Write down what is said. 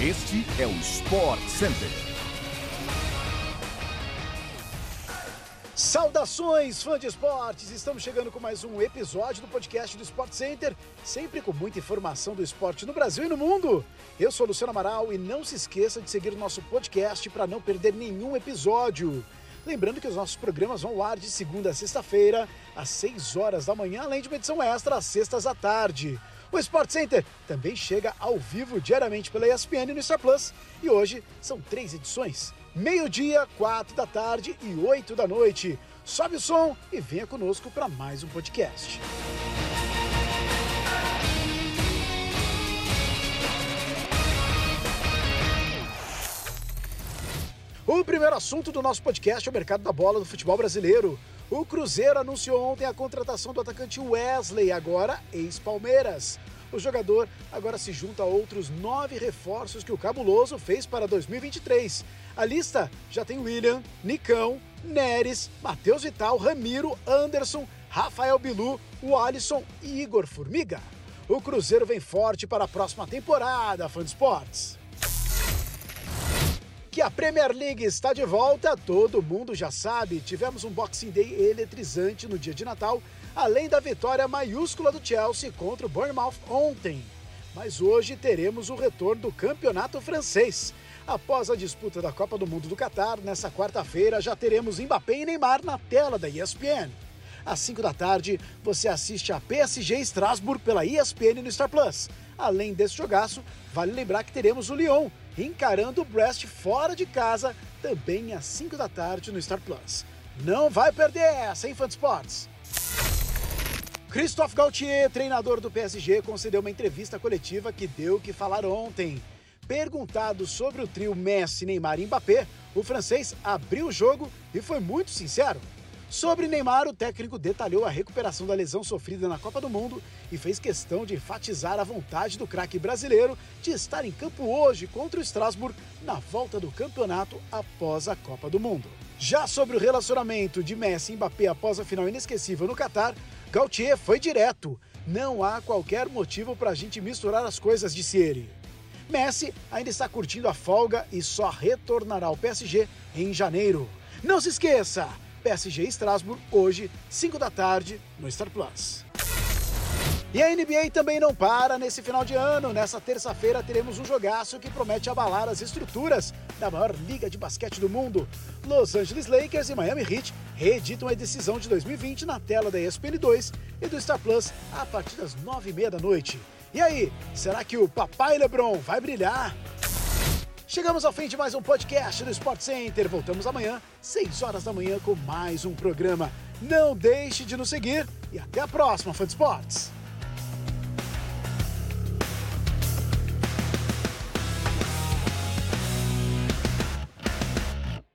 Este é o Sport Center. Saudações, fã de esportes! Estamos chegando com mais um episódio do podcast do Sport Center, sempre com muita informação do esporte no Brasil e no mundo. Eu sou Luciano Amaral e não se esqueça de seguir o nosso podcast para não perder nenhum episódio. Lembrando que os nossos programas vão ao ar de segunda a sexta-feira, às 6 horas da manhã, além de uma edição extra às sextas à tarde. O Sport Center também chega ao vivo diariamente pela ESPN no Star Plus e hoje são três edições: meio-dia, quatro da tarde e oito da noite. Sobe o som e venha conosco para mais um podcast. O primeiro assunto do nosso podcast é o mercado da bola do futebol brasileiro. O Cruzeiro anunciou ontem a contratação do atacante Wesley, agora ex-Palmeiras. O jogador agora se junta a outros nove reforços que o Cabuloso fez para 2023. A lista já tem William, Nicão, Neres, Matheus Vital, Ramiro, Anderson, Rafael Bilu, o Alisson e Igor Formiga. O Cruzeiro vem forte para a próxima temporada, fã de esportes que a Premier League está de volta, todo mundo já sabe. Tivemos um Boxing Day eletrizante no dia de Natal, além da vitória maiúscula do Chelsea contra o Bournemouth ontem. Mas hoje teremos o retorno do campeonato francês. Após a disputa da Copa do Mundo do Catar, nessa quarta-feira já teremos Mbappé e Neymar na tela da ESPN. Às 5 da tarde, você assiste a PSG Strasbourg pela ESPN no Star Plus. Além desse jogaço, vale lembrar que teremos o Lyon encarando o Brest fora de casa, também às 5 da tarde no Star Plus. Não vai perder essa, hein, Fã Sports? Christophe Gaultier, treinador do PSG, concedeu uma entrevista coletiva que deu o que falar ontem. Perguntado sobre o trio Messi, Neymar e Mbappé, o francês abriu o jogo e foi muito sincero. Sobre Neymar, o técnico detalhou a recuperação da lesão sofrida na Copa do Mundo e fez questão de enfatizar a vontade do craque brasileiro de estar em campo hoje contra o Strasbourg na volta do campeonato após a Copa do Mundo. Já sobre o relacionamento de Messi e Mbappé após a final inesquecível no Catar, Gaultier foi direto. Não há qualquer motivo para a gente misturar as coisas, disse ele. Messi ainda está curtindo a folga e só retornará ao PSG em janeiro. Não se esqueça! PSG Strasbourg, hoje, 5 da tarde, no Star Plus. E a NBA também não para nesse final de ano. Nessa terça-feira teremos um jogaço que promete abalar as estruturas da maior liga de basquete do mundo. Los Angeles Lakers e Miami Heat reeditam a decisão de 2020 na tela da ESPN2 e do Star Plus a partir das 9h30 da noite. E aí, será que o papai LeBron vai brilhar? Chegamos ao fim de mais um podcast do Sport Center. Voltamos amanhã, 6 horas da manhã, com mais um programa. Não deixe de nos seguir e até a próxima, fã de esportes!